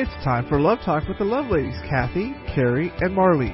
It's time for Love Talk with the Love Ladies, Cathy, Kerri, and Marley.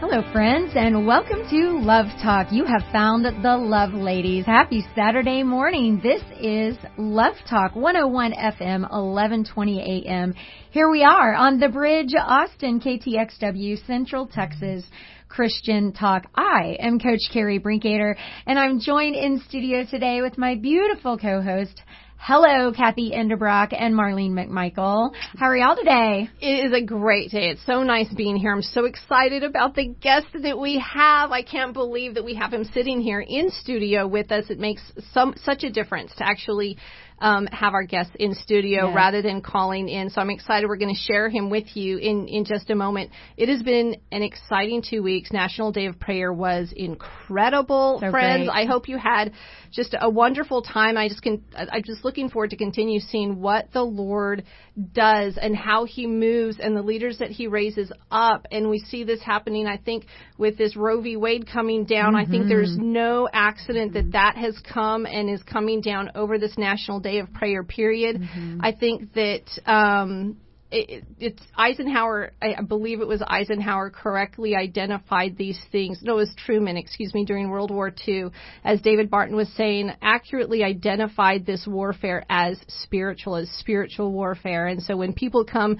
Hello, friends, and welcome to Love Talk. You have found the Love Ladies. Happy Saturday morning. This is Love Talk 101 FM, 1120 AM. Here we are on the bridge, Austin, KTXW, Central Texas. Christian Talk. I am Coach Kerri Brinkater, and I'm joined in studio today with my beautiful co-host, Hello, Cathy Enderbrock and Marlene McMichael. How are y'all today? It is a great day. It's so nice being here. I'm so excited about the guest that we have. I can't believe that we have him sitting here in studio with us. It makes some such a difference to actually um, have our guests in studio yes. rather than calling in. So I'm excited. We're going to share him with you in, in just a moment. It has been an exciting two weeks. National Day of Prayer was incredible, so friends. Great. I hope you had just a wonderful time. I just can, I'm just looking forward to continue seeing what the Lord does and how He moves and the leaders that He raises up. And we see this happening, I think, with this Roe v. Wade coming down. Mm-hmm. I think there's mm-hmm. no accident that that has come and is coming down over this National Day of Prayer period. Mm-hmm. I think that um, it, it's Eisenhower, I believe it was Eisenhower correctly identified these things. No, it was Truman, excuse me, during World War II, as David Barton was saying, accurately identified this warfare as spiritual, as spiritual warfare. And so when people come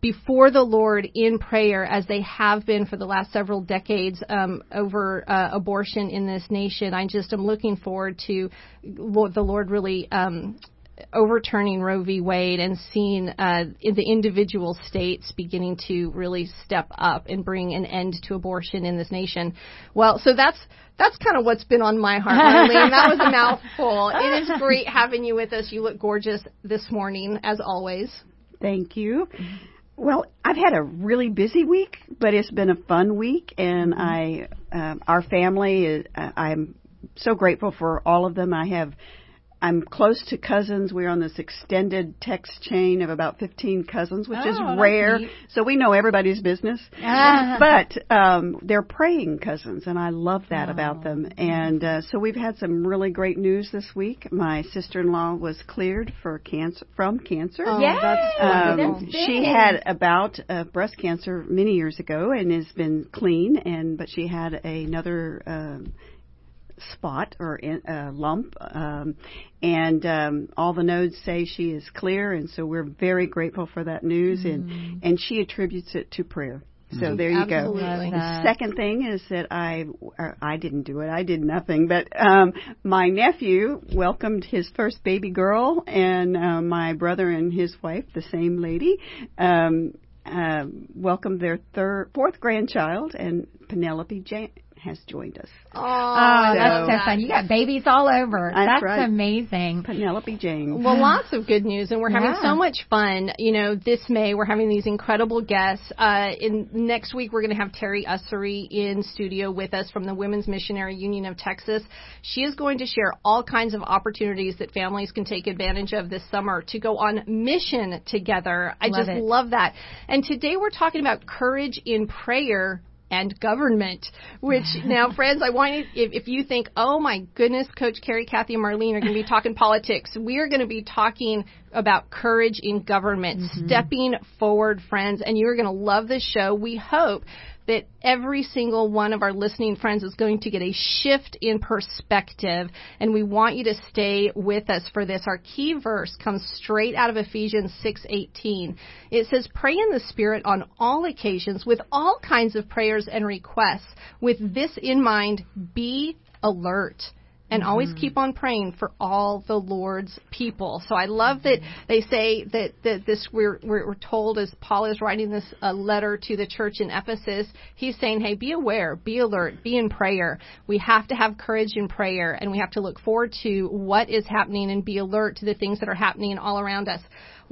before the Lord in prayer, as they have been for the last several decades um, over uh, abortion in this nation, I just am looking forward to what the Lord really um, overturning Roe v. Wade and seeing uh, the individual states beginning to really step up and bring an end to abortion in this nation. Well, so that's that's kind of what's been on my heart, Marlene. that was a mouthful. It is great having you with us. You look gorgeous this morning, as always. Thank you. Well, I've had a really busy week, but it's been a fun week, and I, uh, our family, is, uh, I'm so grateful for all of them. I have I'm close to cousins. We're on this extended text chain of about 15 cousins, which oh, is rare. So we know everybody's business. Ah. but um, they're praying cousins, and I love that oh. about them. And uh, so we've had some really great news this week. My sister-in-law was cleared for cancer from cancer. Oh, Yay! that's um, She had about uh, breast cancer many years ago and has been clean, and but she had another. Um, spot or in, uh, lump, um, and um, all the nodes say she is clear, and so we're very grateful for that news, mm and and she attributes it to prayer. So mm-hmm. there you Absolutely. go. The second thing is that I I didn't do it. I did nothing. But um, my nephew welcomed his first baby girl, and uh, my brother and his wife, the same lady, um, uh, welcomed their third, fourth grandchild, and Penelope Jan- has joined us. Oh, oh that's so fun. You got babies all over. That's, that's right. amazing. Penelope Jane. Well, lots of good news, and we're having yeah. so much fun. You know, this May we're having these incredible guests. Uh, in next week we're going to have Terry Ussery in studio with us from the Women's Missionary Union of Texas. She is going to share all kinds of opportunities that families can take advantage of this summer to go on mission together. I love just it. love that. And today we're talking about courage in prayer and government. Which now, friends, I want you if, if you think, oh my goodness, Coach Kerri, Cathy, and Marlene are going to be talking politics, we are going to be talking about courage in government, mm-hmm. stepping forward, friends, and you're going to love this show. We hope that every single one of our listening friends is going to get a shift in perspective, and we want you to stay with us for this. Our key verse comes straight out of Ephesians 6:18. It says, "Pray in the Spirit on all occasions with all kinds of prayers and requests. With this in mind, be alert." And mm-hmm. always keep on praying for all the Lord's people. So I love that they say that, that this we're, we're told as Paul is writing this uh, letter to the church in Ephesus, he's saying, hey, be aware, be alert, be in prayer. We have to have courage in prayer, and we have to look forward to what is happening and be alert to the things that are happening all around us.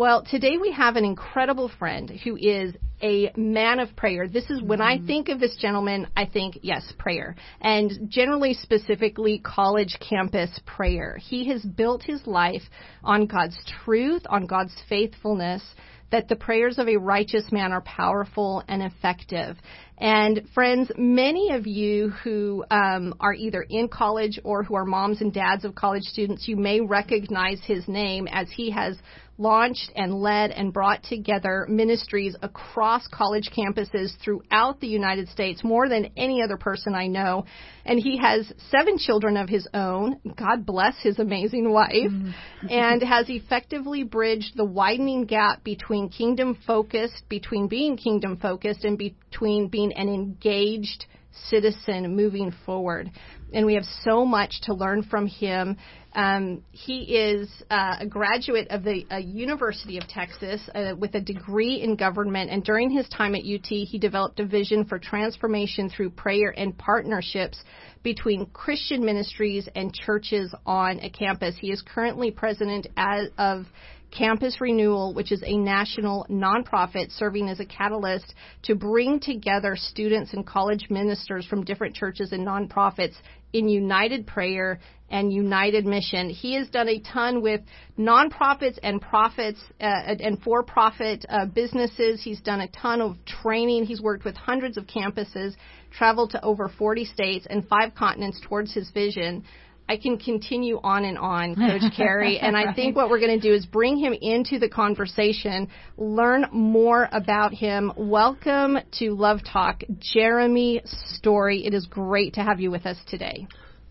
Well, today we have an incredible friend who is a man of prayer. This is when I mm-hmm. think of this gentleman, I think, yes, prayer. And generally, specifically, college campus prayer. He has built his life on God's truth, on God's faithfulness, that the prayers of a righteous man are powerful and effective. And friends, many of you who um, are either in college or who are moms and dads of college students, you may recognize his name as he has launched and led and brought together ministries across college campuses throughout the United States, more than any other person I know. And he has seven children of his own. God bless his amazing wife. Mm-hmm. and has effectively bridged the widening gap between kingdom focused, between being kingdom focused and between being an engaged citizen moving forward. And we have so much to learn from him. Um, he is uh, a graduate of the uh, University of Texas uh, with a degree in government, and during his time at UT, he developed a vision for transformation through prayer and partnerships between Christian ministries and churches on a campus. He is currently president as, of Campus Renewal, which is a national nonprofit serving as a catalyst to bring together students and college ministers from different churches and nonprofits in united prayer and united mission. He has done a ton with nonprofits and profits uh, and for-profit uh, businesses. He's done a ton of training. He's worked with hundreds of campuses, traveled to over 40 states and five continents towards his vision. I can continue on and on, Coach Kerri, and I think what we're going to do is bring him into the conversation, learn more about him. Welcome to Love Talk, Jeremy Story. It is great to have you with us today.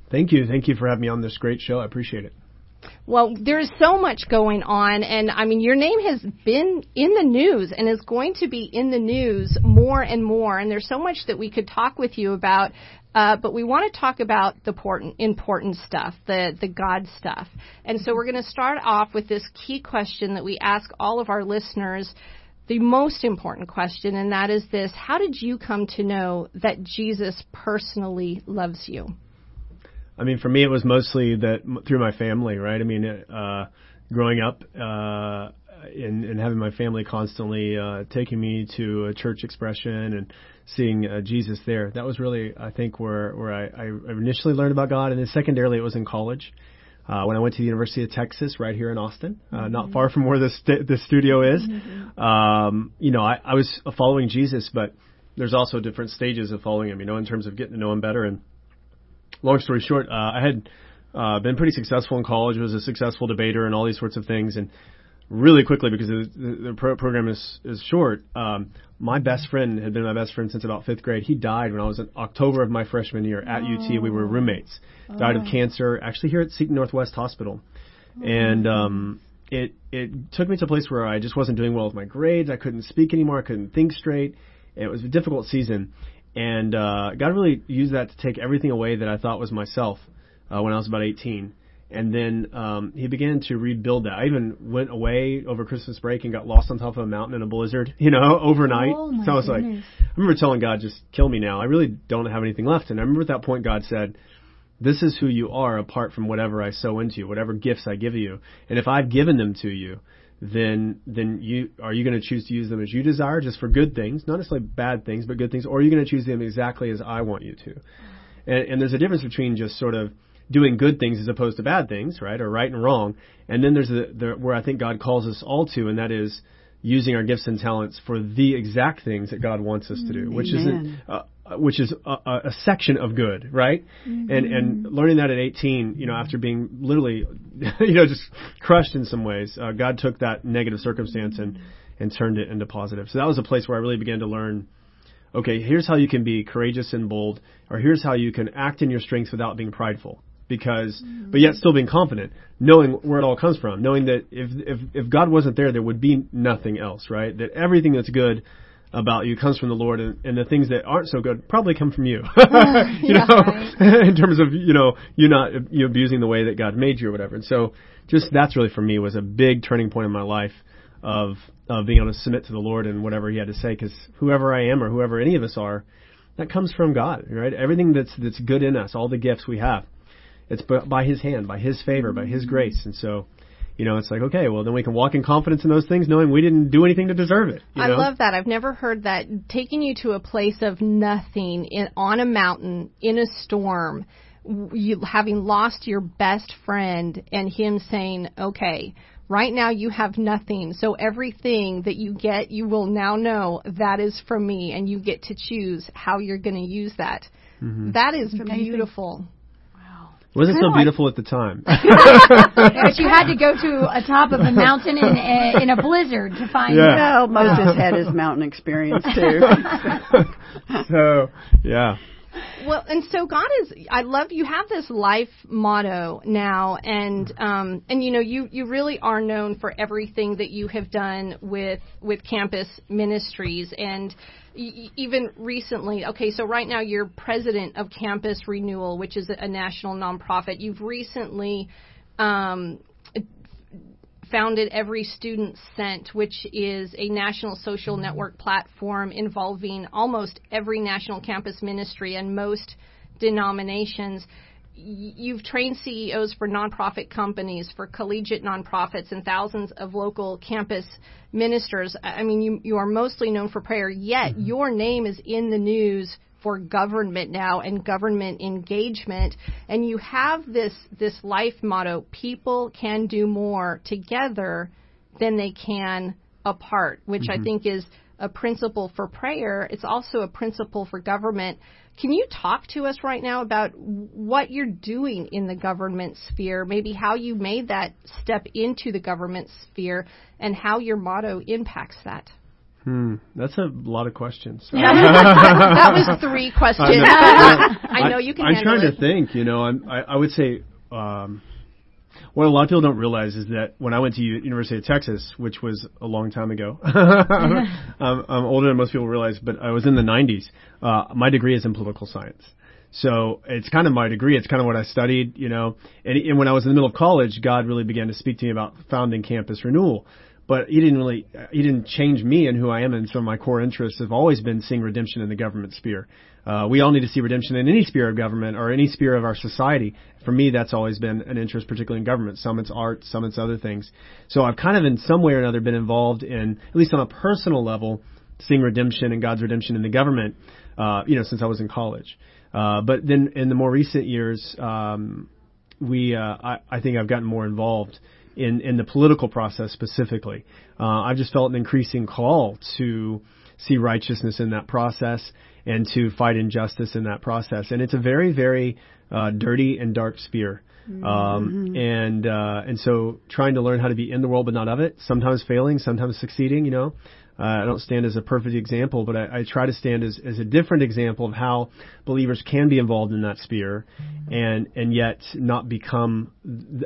Thank you. Thank you for having me on this great show. I appreciate it. Well, there's so much going on, and I mean, your name has been in the news and is going to be in the news more and more, and there's so much that we could talk with you about. Uh, but we want to talk about the important, important stuff, the, the God stuff. And so we're going to start off with this key question that we ask all of our listeners, the most important question, and that is this How did you come to know that Jesus personally loves you? I mean, for me, it was mostly that through my family, right? I mean, uh, growing up, uh, and, and having my family constantly uh, taking me to a church expression and seeing uh, Jesus there. That was really, I think, where where I, I initially learned about God, and then secondarily, it was in college. Uh, when I went to the University of Texas, right here in Austin, uh, mm-hmm. not far from where the st- the studio is. Mm-hmm. Um, you know, I, I was following Jesus, but there's also different stages of following him. You know, in terms of getting to know him better. And long story short, uh, I had uh, been pretty successful in college, was a successful debater, and all these sorts of things. And really quickly because the, the pro- program is is short. Um, my best friend had been my best friend since about fifth grade. He died when I was in October of my freshman year at oh. UT. We were roommates. Oh. Died of oh. cancer, actually here at Seton Northwest Hospital, oh. and um, it it took me to a place where I just wasn't doing well with my grades. I couldn't speak anymore. I couldn't think straight. It was a difficult season, and uh, God really used that to take everything away that I thought was myself uh, when I was about 18 and then um, he began to rebuild that. I even went away over Christmas break and got lost on top of a mountain in a blizzard, you know, overnight. Oh, so I was goodness. like, I remember telling God, just kill me now. I really don't have anything left. And I remember at that point God said, this is who you are apart from whatever I sow into you, whatever gifts I give you. And if I've given them to you, then then you are you going to choose to use them as you desire, just for good things, not necessarily bad things, but good things, or are you going to choose them exactly as I want you to? And, and there's a difference between just sort of doing good things as opposed to bad things, right, or right and wrong. And then there's the, the where I think God calls us all to, and that is using our gifts and talents for the exact things that God wants us to do, which is uh, which is a, a, section of good, right? Mm-hmm. And and learning that at 18, you know, after being literally, you know, just crushed in some ways, uh, God took that negative circumstance and and turned it into positive. So that was a place where I really began to learn. Okay, here's how you can be courageous and bold, or here's how you can act in your strengths without being prideful because, mm-hmm. but yet still being confident, knowing where it all comes from, knowing that if if if God wasn't there, there would be nothing else, right? That everything that's good about you comes from the Lord, and, and the things that aren't so good probably come from you. you yeah, know, right. in terms of you know you're not you abusing the way that God made you or whatever. And so, just that's really for me was a big turning point in my life of of being able to submit to the Lord and whatever He had to say, because whoever I am or whoever any of us are, that comes from God, right? Everything that's that's good in us, all the gifts we have it's by His hand, by His favor, by His grace. And so, you know, it's like, okay, well, then we can walk in confidence in those things, knowing we didn't do anything to deserve it. I know? love that. I've never heard that. Taking you to a place of nothing in, on a mountain in a storm, you having lost your best friend, and him saying, okay, Right now you have nothing. So everything that you get, you will now know that is from me and you get to choose how you're going to use that. Mm-hmm. That is beautiful. It wasn't so beautiful at the time. but you had to go to a top of a mountain in a, in a blizzard to find. Yeah. Well, Moses had his mountain experience too. so, yeah. Well, and so God is. I love you have this life motto now, and um, and you know you you really are known for everything that you have done with with campus ministries, and even recently. Okay, so right now you're president of Campus Renewal, which is a national nonprofit. You've recently um, founded Every Student Sent, which is a national social network platform involving almost every national campus ministry and most denominations. You've trained CEOs for nonprofit companies, for collegiate nonprofits, and thousands of local campus ministers. I mean, you, you are mostly known for prayer, yet mm-hmm. your name is in the news for government now and government engagement. And you have this this life motto people can do more together than they can apart which mm-hmm. i think is a principle for prayer. It's also a principle for government. Can you talk to us right now about what you're doing in the government sphere maybe how you made that step into the government sphere and how your motto impacts that Hmm, that's a lot of questions. that was three questions. I know, I know you can. I'm trying it. to think. You know, I'm, I, I would say um, what a lot of people don't realize is that when I went to U- University of Texas, which was a long time ago, um, I'm older than most people realize, but I was in the 90s. Uh, my degree is in political science. So it's kind of my degree. It's kind of what I studied, you know. And, and when I was in the middle of college, God really began to speak to me about founding Campus Renewal but he didn't really he didn't change me and who I am and so my core interests have always been seeing redemption in the government sphere. Uh, we all need to see redemption in any sphere of government or any sphere of our society. For me, that's always been an interest, particularly in government. Some it's art, some it's other things. So I've kind of in some way or another been involved in, at least on a personal level, seeing redemption and God's redemption in the government, uh, you know, since I was in college. Uh, but then in the more recent years, um, we, uh, I, I think I've gotten more involved in, in the political process specifically. Uh, I've just felt an increasing call to see righteousness in that process and to fight injustice in that process. And it's a very, very uh, dirty and dark sphere. Um, mm-hmm. and uh, and so trying to learn how to be in the world but not of it. Sometimes failing, sometimes succeeding. You know, uh, I don't stand as a perfect example, but I, I try to stand as, as a different example of how believers can be involved in that sphere, and and yet not become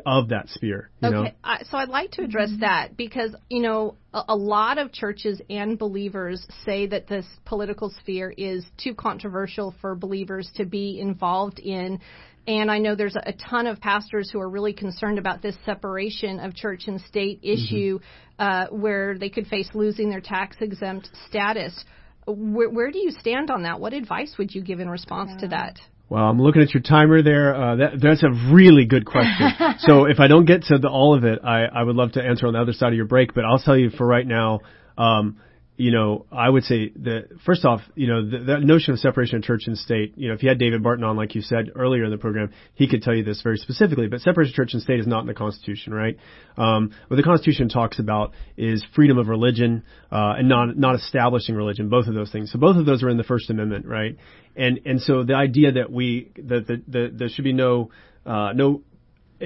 of that sphere. okay, so I'd like to address that because you know a, a lot of churches and believers say that this political sphere is too controversial for believers to be involved in. And I know there's a ton of pastors who are really concerned about this separation of church and state mm-hmm. issue mm-hmm. uh, where they could face losing their tax exempt status. Where, where, do you stand on that? What advice would you give in response yeah. to that? Well, I'm looking at your timer there. Uh, that, that's a really good question. so if I don't get to the, all of it, I, I would love to answer on the other side of your break. But I'll tell you for right now, um, you know, I would say that first off, you know, the, that notion of separation of church and state, you know, if you had David Barton on, like you said earlier in the program, he could tell you this very specifically, but separation of church and state is not in the Constitution, right? Um, what the Constitution talks about is freedom of religion, uh, and not, not establishing religion, both of those things. So both of those are in the First Amendment, right? And, and so the idea that we, that, that, that there should be no, uh, no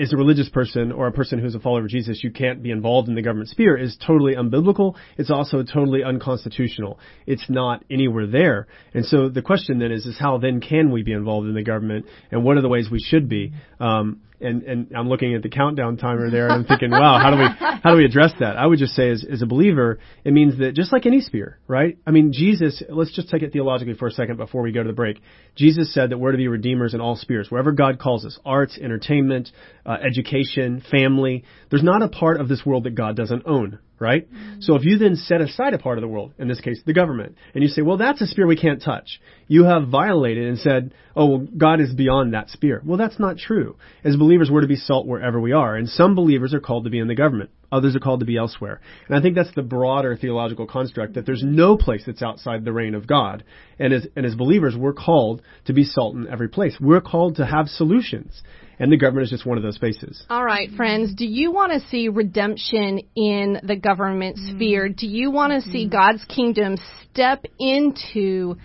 as a religious person or a person who's a follower of Jesus, you can't be involved in the government sphere is totally unbiblical. It's also totally unconstitutional. It's not anywhere there. And so the question then is, is how then can we be involved in the government and what are the ways we should be? Um, and and I'm looking at the countdown timer there, and I'm thinking, wow, how do we how do we address that? I would just say, as as a believer, it means that just like any sphere, right? I mean, Jesus. Let's just take it theologically for a second before we go to the break. Jesus said that we're to be redeemers in all spheres, wherever God calls us, arts, entertainment, uh, education, family. There's not a part of this world that God doesn't own, right? Mm-hmm. So if you then set aside a part of the world, in this case the government, and you say, well, that's a sphere we can't touch, you have violated and said, oh, well, God is beyond that sphere. Well, that's not true. As believers, we're to be salt wherever we are, and some believers are called to be in the government. Others are called to be elsewhere. And I think that's the broader theological construct that there's no place that's outside the reign of God. And as, and as believers, we're called to be salt in every place. We're called to have solutions. And the government is just one of those spaces. All right, friends. Do you want to see redemption in the government mm-hmm. sphere? Do you want to see mm-hmm. God's kingdom step into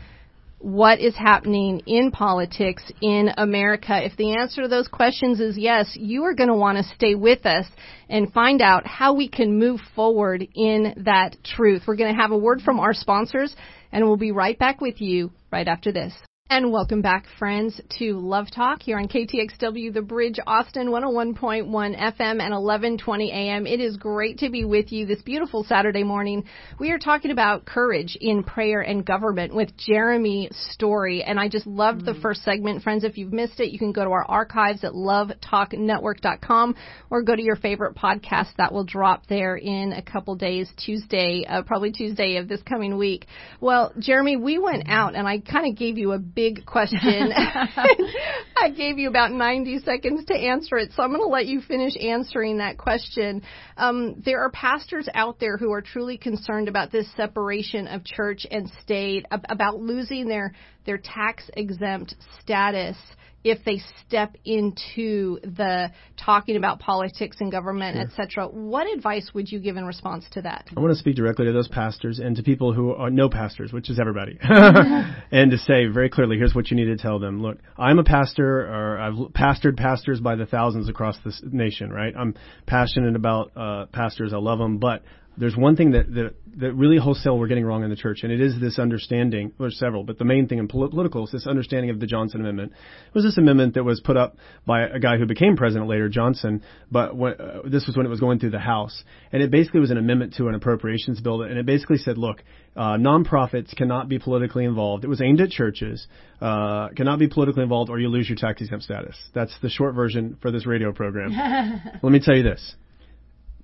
what is happening in politics in America? If the answer to those questions is yes, you are going to want to stay with us and find out how we can move forward in that truth. We're going to have a word from our sponsors and we'll be right back with you right after this. And welcome back, friends, to Love Talk here on KTXW The Bridge, Austin 101.1 FM and 1120 AM. It is great to be with you this beautiful Saturday morning. We are talking about courage in prayer and government with Jeremy Story. And I just loved the first segment. Friends, if you've missed it, you can go to our archives at lovetalknetwork.com or go to your favorite podcast that will drop there in a couple days, Tuesday, uh, probably Tuesday of this coming week. Well, Jeremy, we went out and I kind of gave you a big question. I gave you about 90 seconds to answer it, so I'm going to let you finish answering that question. Um, there are pastors out there who are truly concerned about this separation of church and state, ab- about losing their their tax exempt status if they step into the talking about politics and government, Sure. etc. What advice would you give in response to that? I want to speak directly to those pastors and to people who are no pastors, which is everybody, and to say very clearly, here's what you need to tell them. Look, I'm a pastor, or I've pastored pastors by the thousands across this nation, right? I'm passionate about uh, pastors. I love them, but there's one thing that, that that really wholesale we're getting wrong in the church, and it is this understanding. There's several, but the main thing in pol- political is this understanding of the Johnson Amendment. It was this amendment that was put up by a guy who became president later, Johnson, but when, uh, this was when it was going through the House, and it basically was an amendment to an appropriations bill, and it basically said, look, uh, nonprofits cannot be politically involved. It was aimed at churches, uh, cannot be politically involved, or you lose your tax exempt status. That's the short version for this radio program. Let me tell you this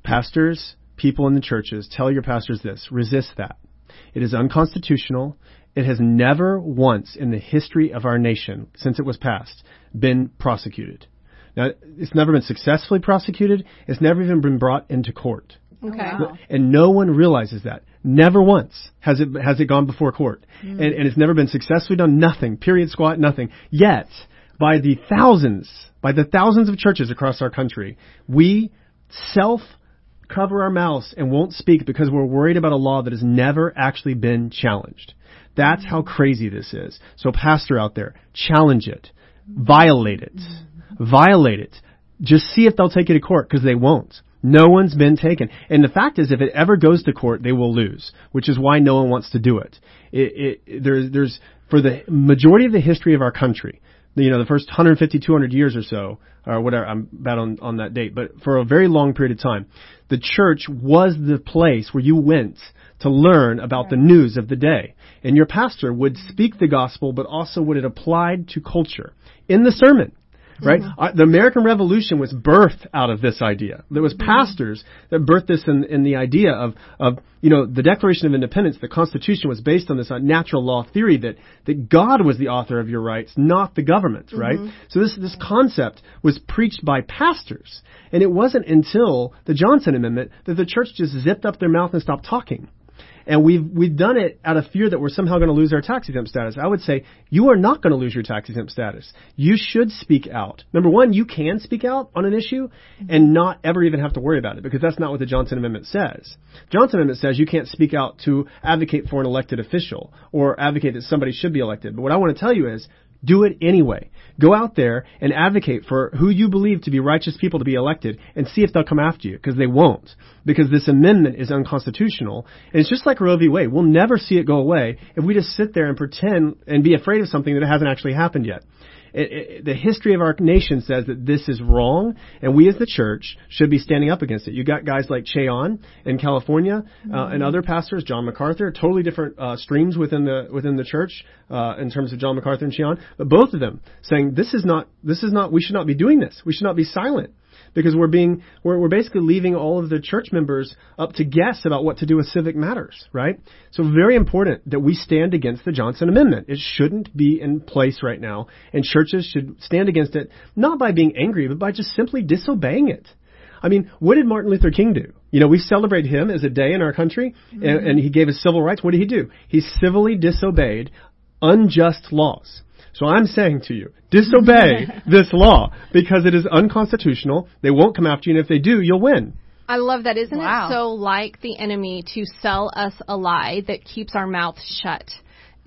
pastors, people in the churches, tell your pastors this resist that. It is unconstitutional. It has never once in the history of our nation, since it was passed, been prosecuted. Now, it's never been successfully prosecuted. It's never even been brought into court. Oh, okay. wow. And no one realizes that. Never once has it has it gone before court, hmm. and, and it's never been successfully done. Nothing. Period. Squat. Nothing. Yet, by the thousands, by the thousands of churches across our country, we self cover our mouths and won't speak because we're worried about a law that has never actually been challenged. That's how crazy this is. So, pastor out there, challenge it, violate it, violate it. Just see if they'll take it to court because they won't. No one's been taken. And the fact is, if it ever goes to court, they will lose, which is why no one wants to do it. It, it there's, there's, for the majority of the history of our country, you know, the first 150, 200 years or so, or whatever, I'm bad on, on that date, but for a very long period of time, the church was the place where you went to learn about the news of the day. And your pastor would speak the gospel, but also what it applied to culture in the sermon. Right? Uh, the American Revolution was birthed out of this idea. There was pastors that birthed this in, in the idea of, of, you know, the Declaration of Independence, the Constitution was based on this uh, natural law theory that, that God was the author of your rights, not the government, right? So this, this concept was preached by pastors. And it wasn't until the Johnson Amendment that the church just zipped up their mouth and stopped talking. And we've we've done it out of fear that we're somehow going to lose our tax exempt status. I would say you are not going to lose your tax exempt status. You should speak out. Number one, you can speak out on an issue and not ever even have to worry about it because that's not what the Johnson Amendment says. Johnson Amendment says you can't speak out to advocate for an elected official or advocate that somebody should be elected. But what I want to tell you is do it anyway. Go out there and advocate for who you believe to be righteous people to be elected and see if they'll come after you because they won't. Because this amendment is unconstitutional. And it's just like Roe v. Wade. We'll never see it go away if we just sit there and pretend and be afraid of something that hasn't actually happened yet. It, it, the history of our nation says that this is wrong, and we as the church should be standing up against it. You got guys like Che Ahn in California, uh, and other pastors, John MacArthur, totally different uh, streams within the within the church uh, in terms of John MacArthur and Che Ahn, but both of them saying this is not this is not we should not be doing this. We should not be silent because we're being we're, we're basically leaving all of the church members up to guess about what to do with civic matters, right? So very important that we stand against the Johnson Amendment. It shouldn't be in place right now, and churches should stand against it not by being angry, but by just simply disobeying it. I mean, what did Martin Luther King do? You know, we celebrate him as a day in our country, and, mm-hmm. and he gave us civil rights. What did he do? He civilly disobeyed unjust laws. So I'm saying to you, disobey this law because it is unconstitutional. They won't come after you, and if they do, you'll win. I love that. Isn't Wow. it so like the enemy to sell us a lie that keeps our mouths shut?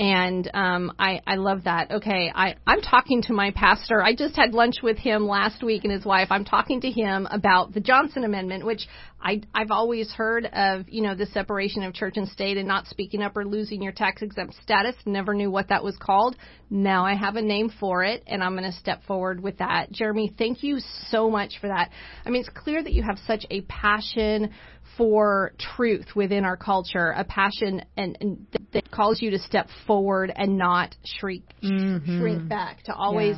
And um, I, I love that. Okay, I, I'm talking to my pastor. I just had lunch with him last week and his wife. I'm talking to him about the Johnson Amendment, which I, I've always heard of, you know, the separation of church and state and not speaking up or losing your tax exempt status. Never knew what that was called. Now I have a name for it, and I'm going to step forward with that. Jeremy, thank you so much for that. I mean, it's clear that you have such a passion for truth within our culture, a passion and, and that, that calls you to step forward and not shrink shrink back, to always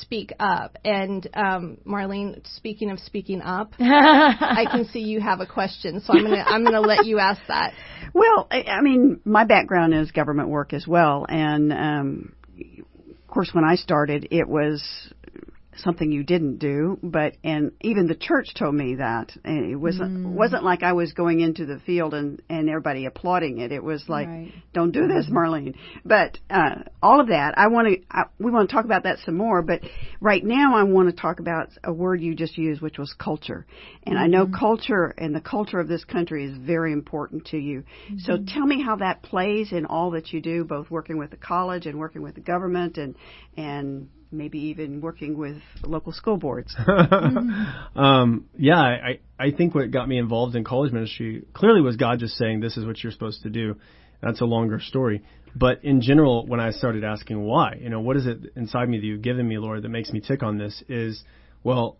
speak up. And um, Marlene, speaking of speaking up, I can see you have a question, so I'm gonna I'm gonna let you ask that. Well, I, I mean, my background is government work as well, and um, of course, when I started, it was something you didn't do. But and even the church told me that and it wasn't mm. wasn't like I was going into the field and and everybody applauding it. It was like, Right. don't do this, Marlene. But uh, all of that, I want to I, we want to talk about that some more. But right now, I want to talk about a word you just used, which was culture. And I know mm-hmm. culture and the culture of this country is very important to you. Mm-hmm. So tell me how that plays in all that you do, both working with the college and working with the government, and and maybe even working with local school boards. um, yeah, I, I think what got me involved in college ministry clearly was God just saying, this is what you're supposed to do. That's a longer story. But in general, when I started asking why, you know, what is it inside me that you've given me, Lord, that makes me tick on this is, well,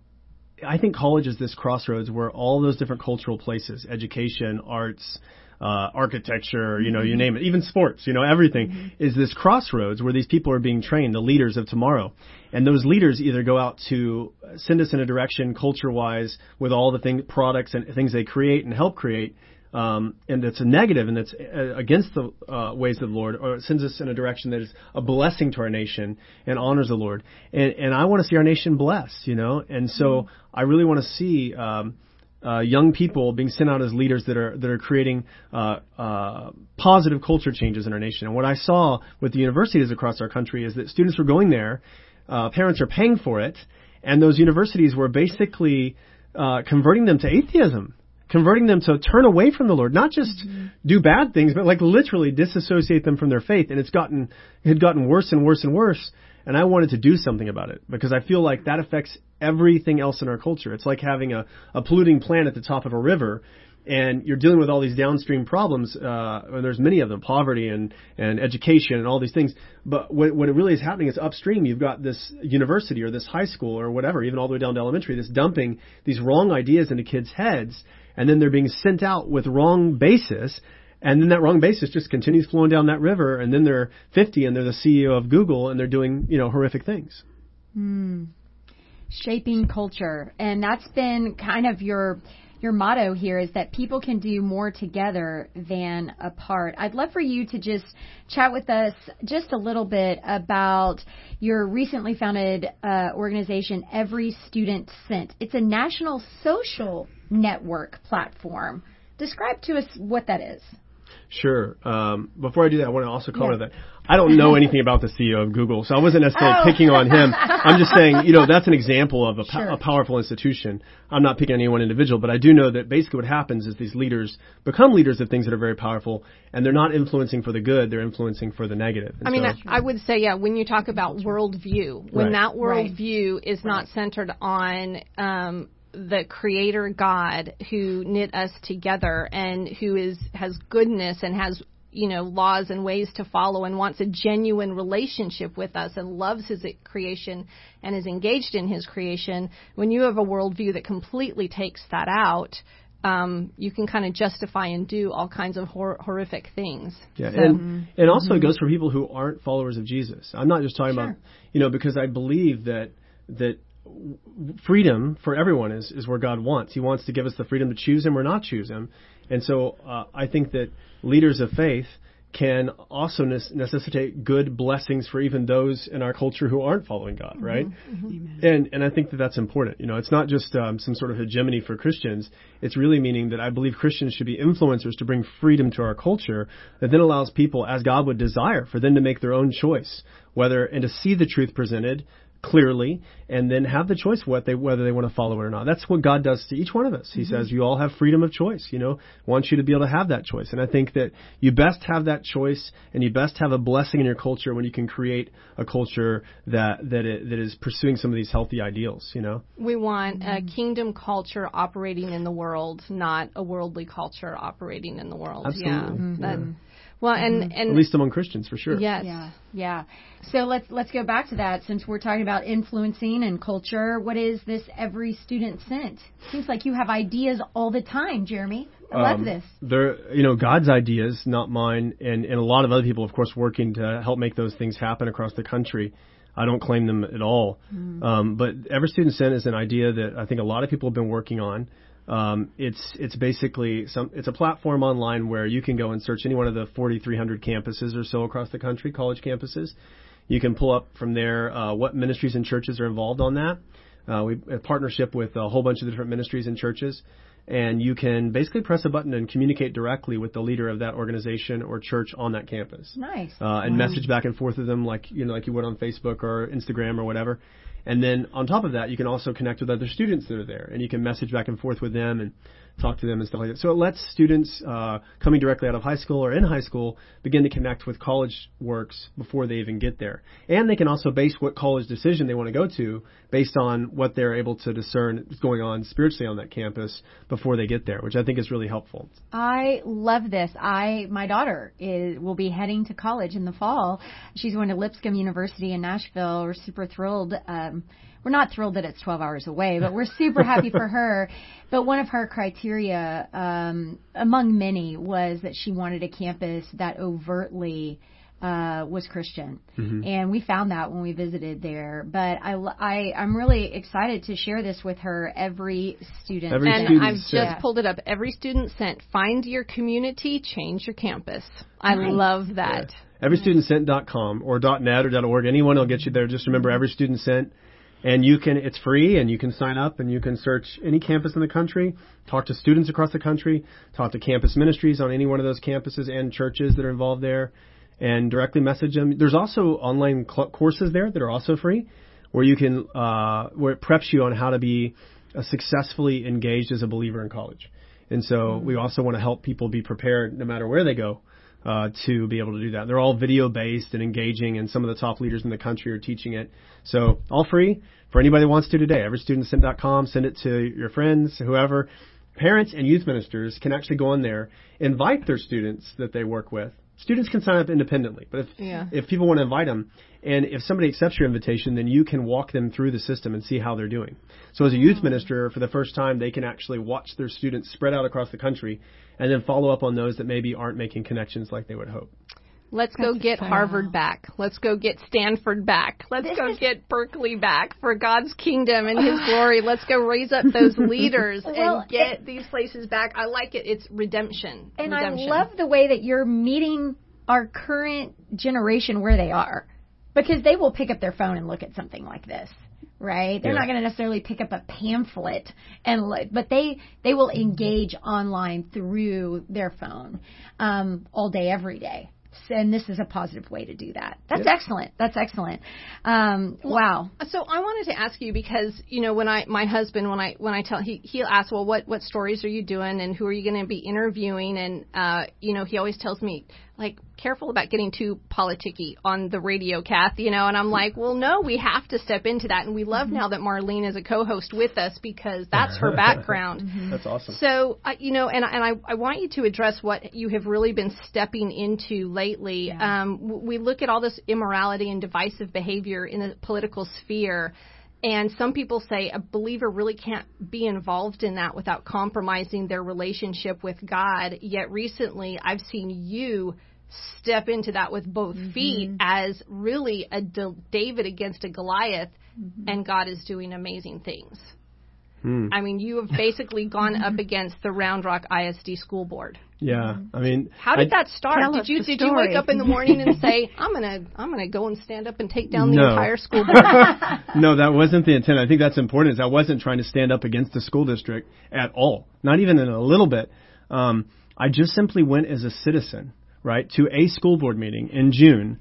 I think college is this crossroads where all those different cultural places, education, arts, uh, architecture, you know, you name it, even sports, you know, everything is this crossroads where these people are being trained, the leaders of tomorrow. And those leaders either go out to send us in a direction culture wise with all the thing, products and things they create and help create, um, and that's a negative and that's uh, against the uh, ways of the Lord, or it sends us in a direction that is a blessing to our nation and honors the Lord. And, and I want to see our nation blessed, you know. And so I really want to see um, uh, young people being sent out as leaders that are that are creating uh, uh, positive culture changes in our nation. And what I saw with the universities across our country is that students were going there, uh, parents are paying for it, and those universities were basically uh, converting them to atheism converting them to turn away from the Lord, not just do bad things, but like literally disassociate them from their faith. And it's gotten, it had gotten worse and worse and worse. And I wanted to do something about it because I feel like that affects everything else in our culture. It's like having a, a polluting plant at the top of a river and you're dealing with all these downstream problems, uh, and there's many of them, poverty and, and education and all these things. But what, what really is happening is upstream, you've got this university or this high school or whatever, even all the way down to elementary, that's dumping these wrong ideas into kids' heads, and then they're being sent out with wrong basis, and then that wrong basis just continues flowing down that river, and then they're 50 and they're the CEO of Google and they're doing, you know, horrific things. shaping culture and that's been kind of your your motto here is that people can do more together than apart. I'd love for you to just chat with us just a little bit about your recently founded uh, organization, Every Student Sent. It's a national social network platform. Describe to us what that is. Sure. Um, before I do that, I want to also comment Yeah. that I don't know anything about the CEO of Google, so I wasn't necessarily Oh. picking on him. I'm just saying, you know, that's an example of a, po- a powerful institution. I'm not picking on any one individual, but I do know that basically what happens is these leaders become leaders of things that are very powerful, and they're not influencing for the good; they're influencing for the negative. And I mean, so- I, I would say, yeah, when you talk about worldview, when Right. that Right. worldview is not centered on um, the Creator God who knit us together and who is has goodness and has you know laws and ways to follow and wants a genuine relationship with us and loves His creation and is engaged in His creation. When you have a worldview that completely takes that out. Um, you can kind of justify and do all kinds of hor- horrific things. Yeah, So- and also it goes for people who aren't followers of Jesus. I'm not just talking about, you know, because I believe that that freedom for everyone is is where God wants. He wants to give us the freedom to choose Him or not choose Him, and so uh, I think that leaders of faith can also necessitate good blessings for even those in our culture who aren't following God, mm-hmm. right? Mm-hmm. And and I think that that's important. You know, it's not just um, some sort of hegemony for Christians. It's really meaning that I believe Christians should be influencers to bring freedom to our culture that then allows people, as God would desire, for them to make their own choice, whether and to see the truth presented clearly and then have the choice what they whether they want to follow it or not. That's what God does to each one of us. He mm-hmm. says you all have freedom of choice, you know, wants you to be able to have that choice. And I think that you best have that choice and you best have a blessing in your culture when you can create a culture that that it, that is pursuing some of these healthy ideals, you know. We want a kingdom culture operating in the world, not a worldly culture operating in the world. Absolutely. Yeah. Mm-hmm. That, well, and, mm-hmm. and at least among Christians for sure. Yes. Yeah. Yeah. So let's let's go back to that since we're talking about influencing and culture. What is this every student sent? Seems like you have ideas all the time, Jeremy. I um, love this. They're you know God's ideas, not mine, and and a lot of other people, of course, working to help make those things happen across the country. I don't claim them at all. Mm. Um, but every student sent is an idea that I think a lot of people have been working on. Um, it's it's basically some it's a platform online where you can go and search any one of the 4,300 campuses or so across the country, college campuses. You can pull up from there uh, what ministries and churches are involved on that. Uh, we have a partnership with a whole bunch of different ministries and churches, and you can basically press a button and communicate directly with the leader of that organization or church on that campus. Nice. Uh, and wow. message back and forth with them like you know like you would on Facebook or Instagram or whatever. And then on top of that, you can also connect with other students that are there, and you can message back and forth with them and talk to them and stuff like that. So it lets students uh, coming directly out of high school or in high school begin to connect with college works before they even get there. And they can also base what college decision they want to go to based on what they're able to discern is going on spiritually on that campus before they get there, which I think is really helpful. I love this. I my daughter is will be heading to college in the fall. She's going to Lipscomb University in Nashville. We're super thrilled. Um, we're not thrilled that it's 12 hours away, but we're super happy for her. But one of her criteria, um, among many, was that she wanted a campus that overtly uh, was Christian, mm-hmm. and we found that when we visited there. But I, I, I'm really excited to share this with her. Every student, every and student I've just pulled it up. Every student sent. Find your community, change your campus. I right. love that. Yeah. Everystudentsent.com or .net or .org. Anyone will get you there. Just remember, every student sent and you can it's free and you can sign up and you can search any campus in the country talk to students across the country talk to campus ministries on any one of those campuses and churches that are involved there and directly message them there's also online cl- courses there that are also free where you can uh, where it preps you on how to be uh, successfully engaged as a believer in college and so mm-hmm. we also want to help people be prepared no matter where they go uh, to be able to do that. They're all video based and engaging, and some of the top leaders in the country are teaching it. So all free for anybody that wants to today. EveryStudentSent.com. Send it to your friends, whoever. Parents and youth ministers can actually go on there, invite their students that they work with. Students can sign up independently, but if yeah. if people want to invite them, and if somebody accepts your invitation, then you can walk them through the system and see how they're doing. So as a youth minister, for the first time, they can actually watch their students spread out across the country and then follow up on those that maybe aren't making connections like they would hope. Let's That's go get Harvard back. Let's go get Stanford back. Let's this go get Berkeley back for God's kingdom and His glory. Let's go raise up those leaders well, and get it, these places back. I like it. It's redemption. And redemption. I love the way that you're meeting our current generation where they are because they will pick up their phone and look at something like this right? They're yeah. not going to necessarily pick up a pamphlet and but they they will engage online through their phone um, all day every day. And this is a positive way to do that. That's yep. excellent. That's excellent. Um, well, wow. So I wanted to ask you because you know when I my husband when I when I tell he he'll ask well what what stories are you doing and who are you going to be interviewing and uh, you know he always tells me like careful about getting too politicky on the radio, Kath, you know, and I'm like, well, no, we have to step into that. And we love mm-hmm. now that Marlene is a co-host with us because that's her background. mm-hmm. That's awesome. So, uh, you know, and, and I, I want you to address what you have really been stepping into lately. Yeah. Um, we look at all this immorality and divisive behavior in the political sphere. And some people say a believer really can't be involved in that without compromising their relationship with God. Yet recently, I've seen you step into that with both mm-hmm. feet as really a David against a Goliath, mm-hmm. and God is doing amazing things. I mean, you have basically gone up against the Round Rock ISD school board. Yeah, I mean, How did I, that start? Did you the did you wake up in the morning and say, "I'm gonna I'm gonna go and stand up and take down the No. entire school board"? no, that wasn't the intent. I think that's important. Is I wasn't trying to stand up against the school district at all, not even in a little bit. Um, I just simply went as a citizen, right, to a school board meeting in June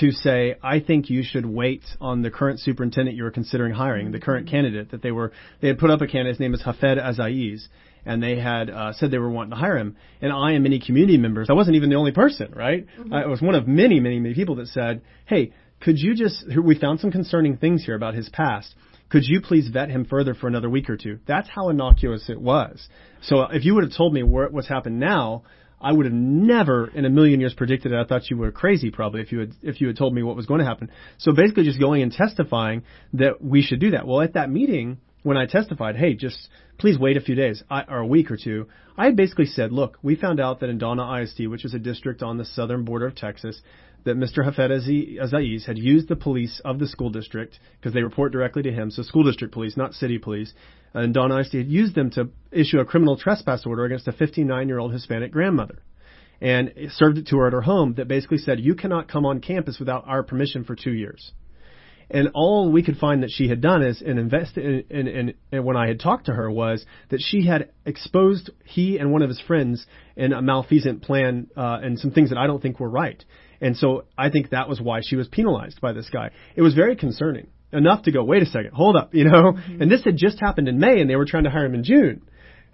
to say, I think you should wait on the current superintendent you were considering hiring, the current candidate that they were, they had put up a candidate, his name is Hafedh Azaiez, and they had uh, said they were wanting to hire him. And I and many community members, I wasn't even the only person, right? I was one of many, many, many people that said, hey, could you just, we found some concerning things here about his past. Could you please vet him further for another week or two? That's how innocuous it was. So if you would have told me where, what's happened now, I would have never in a million years predicted it. I thought you were crazy probably if you had if you had told me what was going to happen. So basically just going and testifying that we should do that. Well, at that meeting when I testified, hey, just please wait a few days or a week or two. I basically said, look, we found out that in Donna ISD, which is a district on the southern border of Texas, that Mr. Hafedh Azaiez had used the police of the school district because they report directly to him, so school district police, not city police, and Donna ISD had used them to issue a criminal trespass order against a 59-year-old Hispanic grandmother and served it to her at her home that basically said, you cannot come on campus without our permission for two years. And all we could find that she had done is and invest and, and, in when I had talked to her was that she had exposed he and one of his friends in a malfeasant plan uh, and some things that I don't think were right. And so I think that was why she was penalized by this guy. It was very concerning enough to go, wait a second, hold up, you know. And this had just happened in May, and they were trying to hire him in June.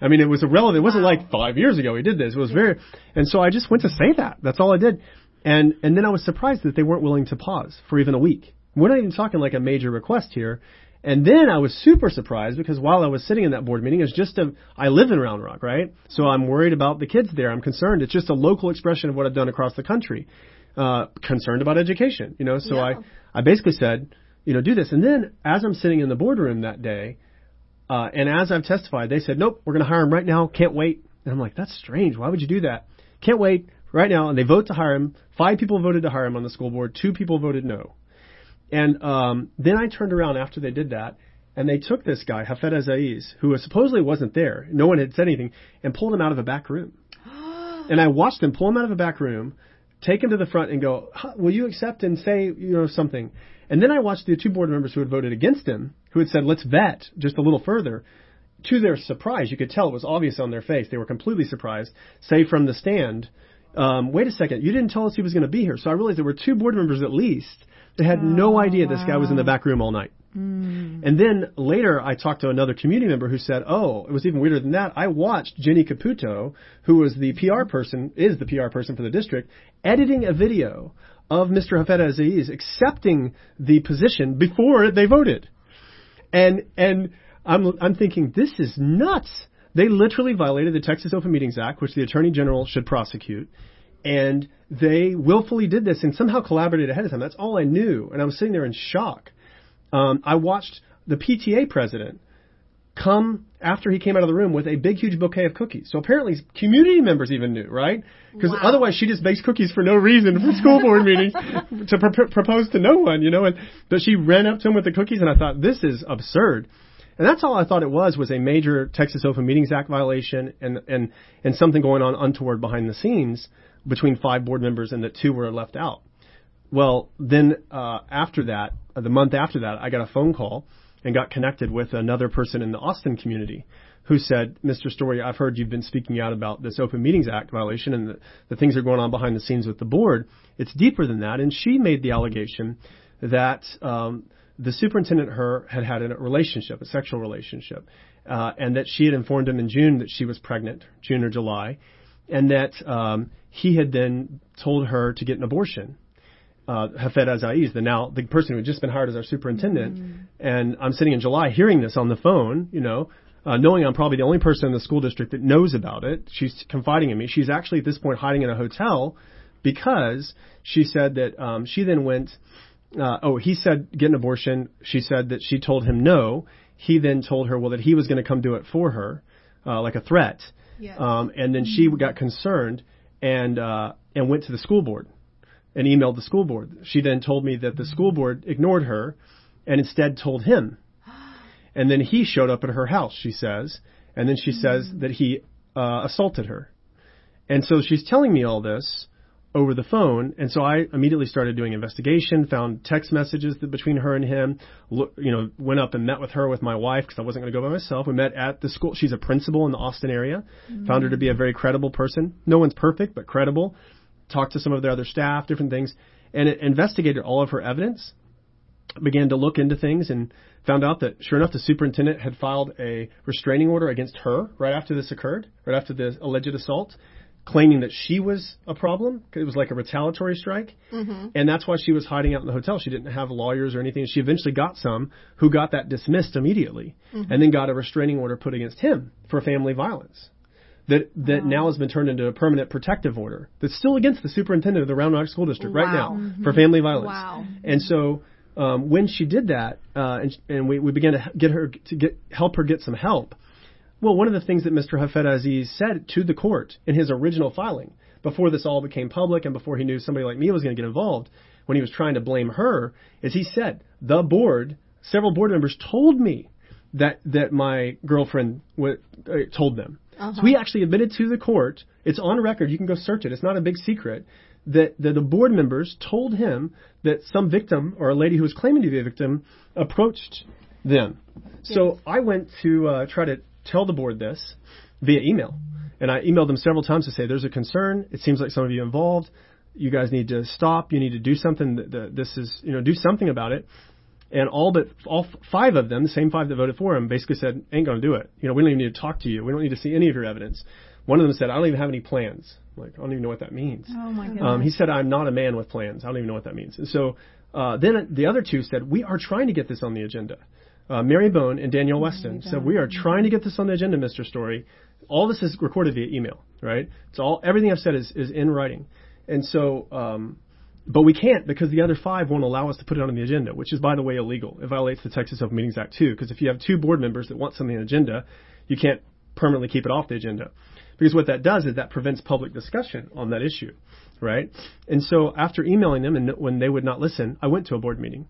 I mean, it was irrelevant. It wasn't like five years ago he did this. It was very, and so I just went to say that. That's all I did. And, and then I was surprised that they weren't willing to pause for even a week. We're not even talking like a major request here. And then I was super surprised because while I was sitting in that board meeting, it's just a, I live in Round Rock, right? So I'm worried about the kids there. I'm concerned. It's just a local expression of what I've done across the country. Uh, concerned about education, you know, so I, I basically said, you know, do this. And then as I'm sitting in the boardroom that day, uh, and as I've testified, they said, nope, we're going to hire him right now. Can't wait. And I'm like, that's strange. Why would you do that? Can't wait right now. And they vote to hire him. Five people voted to hire him on the school board. Two people voted no. And um, then I turned around after they did that, and they took this guy, Hafedh Azaiez, who supposedly wasn't there. No one had said anything, and pulled him out of a back room. and I watched them pull him out of a back room, take him to the front, and go, "Will you accept and say you know something?" And then I watched the two board members who had voted against him, who had said, "Let's vet just a little further." To their surprise, you could tell it was obvious on their face. They were completely surprised. Say from the stand, um, "Wait a second, you didn't tell us he was going to be here." So I realized there were two board members at least that had no oh, idea this guy was in the back room all night. Hmm. And then later, I talked to another community member who said, "Oh, it was even weirder than that. I watched Jenny Caputo, who was the PR person, is the PR person for the district, editing a video of Mr. Hafedh Azaiez accepting the position before they voted." And and I'm I'm thinking this is nuts. They literally violated the Texas Open Meetings Act, which the Attorney General should prosecute. And they willfully did this and somehow collaborated ahead of time. That's all I knew. And I was sitting there in shock. Um, I watched the PTA president come after he came out of the room with a big, huge bouquet of cookies. So apparently community members even knew, right? Because Wow. otherwise she just bakes cookies for no reason for school board meetings to pr- propose to no one, you know. And but she ran up to him with the cookies, and I thought this is absurd. And that's all I thought it was was a major Texas Open Meetings Act violation and and and something going on untoward behind the scenes between five board members and that two were left out. Well, then uh, after that, uh, the month after that, I got a phone call and got connected with another person in the Austin community who said, Mr. Story, I've heard you've been speaking out about this Open Meetings Act violation and the, the things that are going on behind the scenes with the board. It's deeper than that. And she made the allegation that um, the superintendent her had had a relationship, a sexual relationship, uh, and that she had informed him in June that she was pregnant, June or July, and that um, he had then told her to get an abortion uh, Hafedh Azaiez, the now the person who had just been hired as our superintendent, and I'm sitting in July hearing this on the phone, you know, uh, knowing I'm probably the only person in the school district that knows about it. She's confiding in me. She's actually at this point hiding in a hotel because she said that um, she then went. Uh, oh, he said get an abortion. She said that she told him no. He then told her well that he was going to come do it for her, uh, like a threat. Yes. Um, and then she got concerned and uh, and went to the school board and emailed the school board. She then told me that the school board ignored her and instead told him. And then he showed up at her house, she says, and then she says that he uh, assaulted her. And so she's telling me all this over the phone, and so I immediately started doing investigation, found text messages that between her and him, look, you know, went up and met with her with my wife because I wasn't going to go by myself. We met at the school. She's a principal in the Austin area. Mm-hmm. Found her to be a very credible person. No one's perfect, but credible. Talked to some of their other staff, different things, and it investigated all of her evidence. Began to look into things and found out that sure enough, the superintendent had filed a restraining order against her right after this occurred, right after the alleged assault claiming that she was a problem. It was like a retaliatory strike. Mm-hmm. And that's why she was hiding out in the hotel. She didn't have lawyers or anything. She eventually got some who got that dismissed immediately mm-hmm. and then got a restraining order put against him for family violence. That, that wow. now has been turned into a permanent protective order that's still against the superintendent of the Round Rock School District wow. right now mm-hmm. for family violence. Wow. And so, um, when she did that, uh, and, and we, we began to get her to get help her get some help, well, one of the things that Mr. Hafedh Azaiez said to the court in his original filing, before this all became public and before he knew somebody like me was going to get involved, when he was trying to blame her, is he said, the board, several board members told me that, that my girlfriend w- uh, told them. Uh-huh. So he actually admitted to the court, it's on record, you can go search it, it's not a big secret, that, that the board members told him that some victim or a lady who was claiming to be a victim approached them. Yes. So I went to uh, try to tell the board this via email. And I emailed them several times to say, there's a concern. It seems like some of you involved. You guys need to stop. You need to do something. This is, you know, do something about it. And all but all five of them, the same five that voted for him, basically said, ain't going to do it. You know, we don't even need to talk to you. We don't need to see any of your evidence. One of them said, I don't even have any plans. I'm like, I don't even know what that means. Oh my goodness. Um, he said, I'm not a man with plans. I don't even know what that means. And so uh, then the other two said, we are trying to get this on the agenda uh, Mary Bone and Danielle Weston said, "We are trying to get this on the agenda, Mr. Story. All this is recorded via email, right? It's all everything I've said is is in writing, and so." Um, but we can't because the other five won't allow us to put it on the agenda, which is, by the way, illegal. It violates the Texas Open Meetings Act too, because if you have two board members that want something on the agenda, you can't permanently keep it off the agenda. Because what that does is that prevents public discussion on that issue, right? And so after emailing them and when they would not listen, I went to a board meeting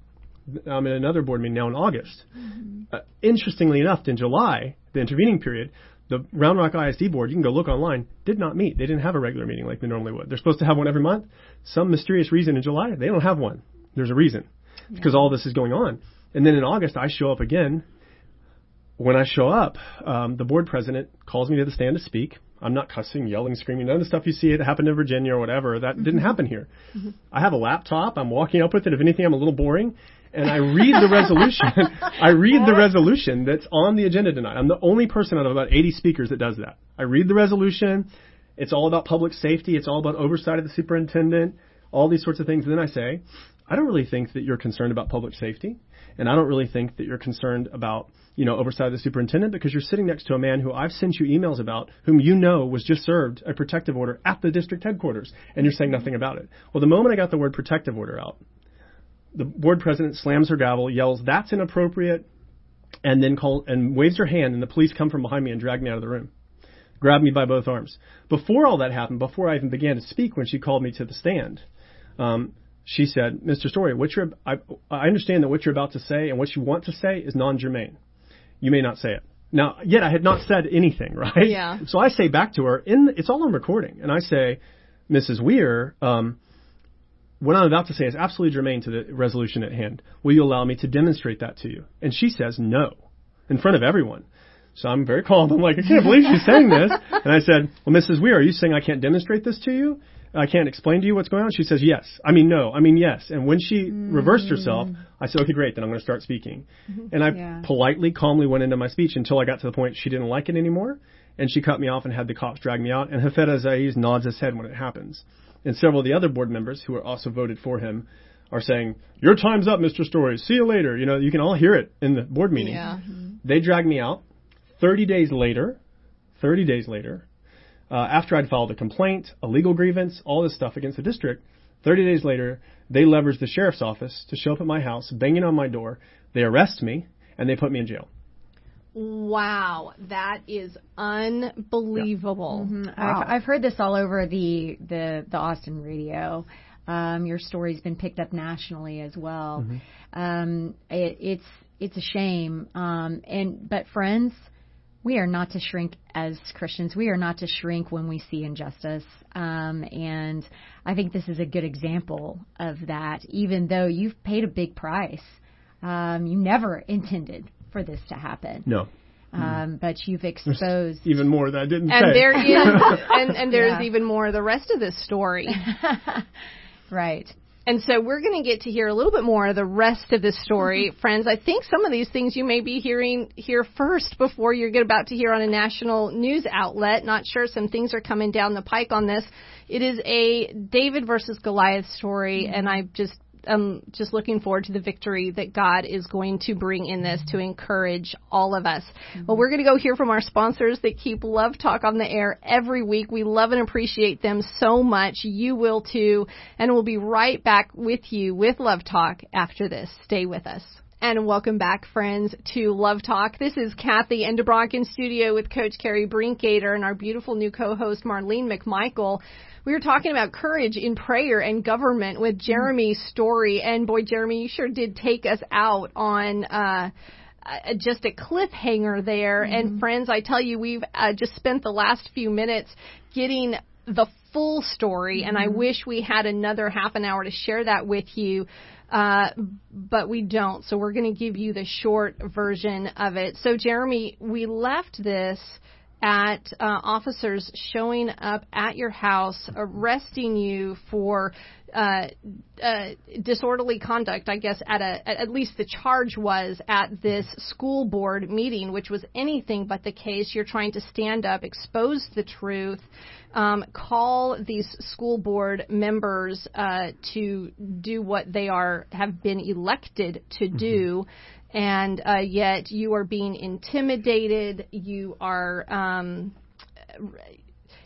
I'm in another board meeting now in August. Mm-hmm. Uh, interestingly enough, in July, the intervening period, the Round Rock ISD board, you can go look online, did not meet. They didn't have a regular meeting like they normally would. They're supposed to have one every month. Some mysterious reason in July, they don't have one. There's a reason. Yeah. Because all this is going on. And then in August, I show up again. When I show up, um, the board president calls me to the stand to speak. I'm not cussing, yelling, screaming. None of the stuff you see it happened in Virginia or whatever. That mm-hmm. didn't happen here. Mm-hmm. I have a laptop. I'm walking up with it. If anything, I'm a little boring and I read the resolution. I read the resolution that's on the agenda tonight. I'm the only person out of about 80 speakers that does that. I read the resolution. It's all about public safety. It's all about oversight of the superintendent, all these sorts of things. And then I say, I don't really think that you're concerned about public safety. And I don't really think that you're concerned about, you know, oversight of the superintendent because you're sitting next to a man who I've sent you emails about, whom you know was just served a protective order at the district headquarters, and you're saying nothing about it. Well, the moment I got the word protective order out, the board president slams her gavel, yells, "That's inappropriate," and then call and waves her hand, and the police come from behind me and drag me out of the room, grab me by both arms. Before all that happened, before I even began to speak, when she called me to the stand, um, she said, "Mr. Story, what you're I, I understand that what you're about to say and what you want to say is non-germane. You may not say it." Now, yet I had not said anything, right? Yeah. So I say back to her, in it's all on recording, and I say, Mrs. Weir, um, what I'm about to say is absolutely germane to the resolution at hand. Will you allow me to demonstrate that to you? And she says no, in front of everyone. So I'm very calm. I'm like, I can't believe she's saying this. And I said, Well, Mrs. Weir, are you saying I can't demonstrate this to you? I can't explain to you what's going on? She says, Yes. I mean, no. I mean, yes. And when she mm. reversed herself, I said, Okay, great. Then I'm going to start speaking. Mm-hmm. And I yeah. politely, calmly went into my speech until I got to the point she didn't like it anymore. And she cut me off and had the cops drag me out. And Hafedh Azaiez nods his head when it happens. And several of the other board members who are also voted for him are saying, "Your time's up, Mr. Story. See you later." You know, you can all hear it in the board meeting. Yeah. They dragged me out. Thirty days later, thirty days later, uh, after I'd filed a complaint, a legal grievance, all this stuff against the district, thirty days later, they leveraged the sheriff's office to show up at my house, banging on my door. They arrest me and they put me in jail. Wow, that is unbelievable. Mm-hmm. Wow. I've, I've heard this all over the the, the Austin radio. Um, your story's been picked up nationally as well. Mm-hmm. Um, it, it's it's a shame. Um, and but friends, we are not to shrink as Christians. We are not to shrink when we see injustice. Um, and I think this is a good example of that. Even though you've paid a big price, um, you never intended for this to happen. No. Um, but you've exposed even more that I didn't and say. there is and, and there's Yeah. even more of the rest of this story. right. And so we're going to get to hear a little bit more of the rest of this story, mm-hmm. friends. I think some of these things you may be hearing here first before you're get- about to hear on a national news outlet. Not sure some things are coming down the pike on this. It is a David versus Goliath story, mm-hmm. and I just I'm just looking forward to the victory that God is going to bring in this to encourage all of us. Mm-hmm. Well, we're going to go hear from our sponsors that keep Love Talk on the air every week. We love and appreciate them so much. You will too. And we'll be right back with you with Love Talk after this. Stay with us. And welcome back, friends, to Love Talk. This is Cathy and DeBronk in studio with Coach Kerri Brinkgater and our beautiful new co-host Marlene McMichael. We were talking about courage in prayer and government with Jeremy Story, and boy, Jeremy, you sure did take us out on uh, uh, just a cliffhanger there. And friends, I tell you, we've uh, just spent the last few minutes getting the full story, and I wish we had another half an hour to share that with you. Uh, but we don't, so we're going to give you the short version of it. So, Jeremy, we left this at uh, officers showing up at your house, arresting you for uh, uh, disorderly conduct. I guess at a at least the charge was at this school board meeting, which was anything but the case. You're trying to stand up, expose the truth, um, call these school board members uh, to do what they are have been elected to do and uh, yet you are being intimidated. You are. Um,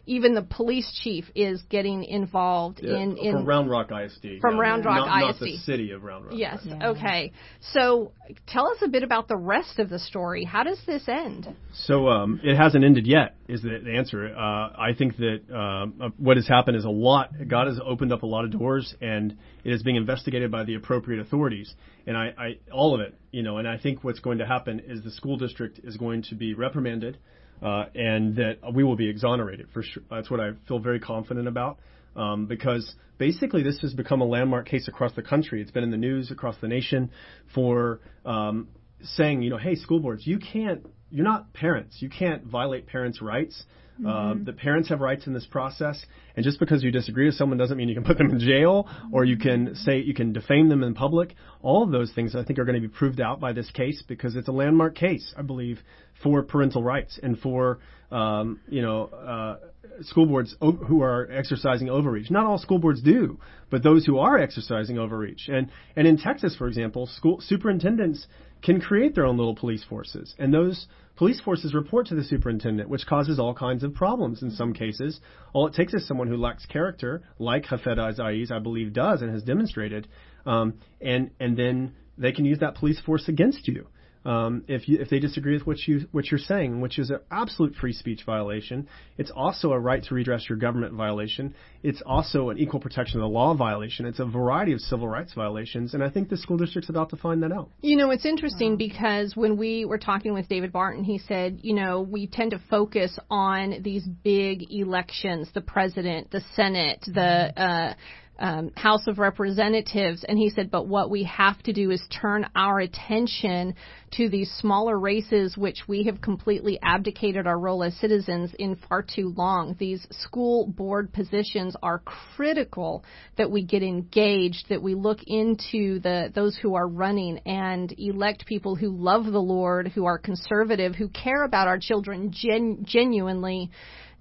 even the police chief is getting involved Yeah, in, in from Round Rock ISD. From yeah. Round Rock not, Not ISD. the city of Round Rock. Yes. Yeah. Okay. So tell us a bit about the rest of the story. How does this end? So um, it hasn't ended yet. Is the, the answer? Uh, I think that um, uh, what has happened is a lot. God has opened up a lot of doors, and it is being investigated by the appropriate authorities. And I, I all of it, you know. And I think what's going to happen is the school district is going to be reprimanded, uh, and that we will be exonerated for sure. That's what I feel very confident about. Um, because basically this has become a landmark case across the country. It's been in the news across the nation for um, saying, you know, hey, school boards, you can't, you're not parents. You can't violate parents' rights. Uh, the parents have rights in this process, and just because you disagree with someone doesn't mean you can put them in jail or you can say you can defame them in public. All of those things I think are going to be proved out by this case because it's a landmark case, I believe, for parental rights and for um, you know uh, school boards who are exercising overreach. Not all school boards do, but those who are exercising overreach. And and in Texas, for example, school superintendents can create their own little police forces, and those police forces report to the superintendent, which causes all kinds of problems in some cases. All it takes is someone who lacks character, like Hafedh Azaiez, I believe, does and has demonstrated, um, and and then they can use that police force against you um, if you, if they disagree with what you what you're saying, which is an absolute free speech violation. It's also a right to redress your government violation. It's also an equal protection of the law violation. It's a variety of civil rights violations, and I think the school district's about to find that out. You know, it's interesting because when we were talking with David Barton, he said, you know, we tend to focus on these big elections, the president, the Senate, the uh, um, House of Representatives, and he said, but what we have to do is turn our attention to these smaller races, which we have completely abdicated our role as citizens in far too long. These school board positions are critical that we get engaged, that we look into the those who are running and elect people who love the Lord, who are conservative, who care about our children gen- genuinely,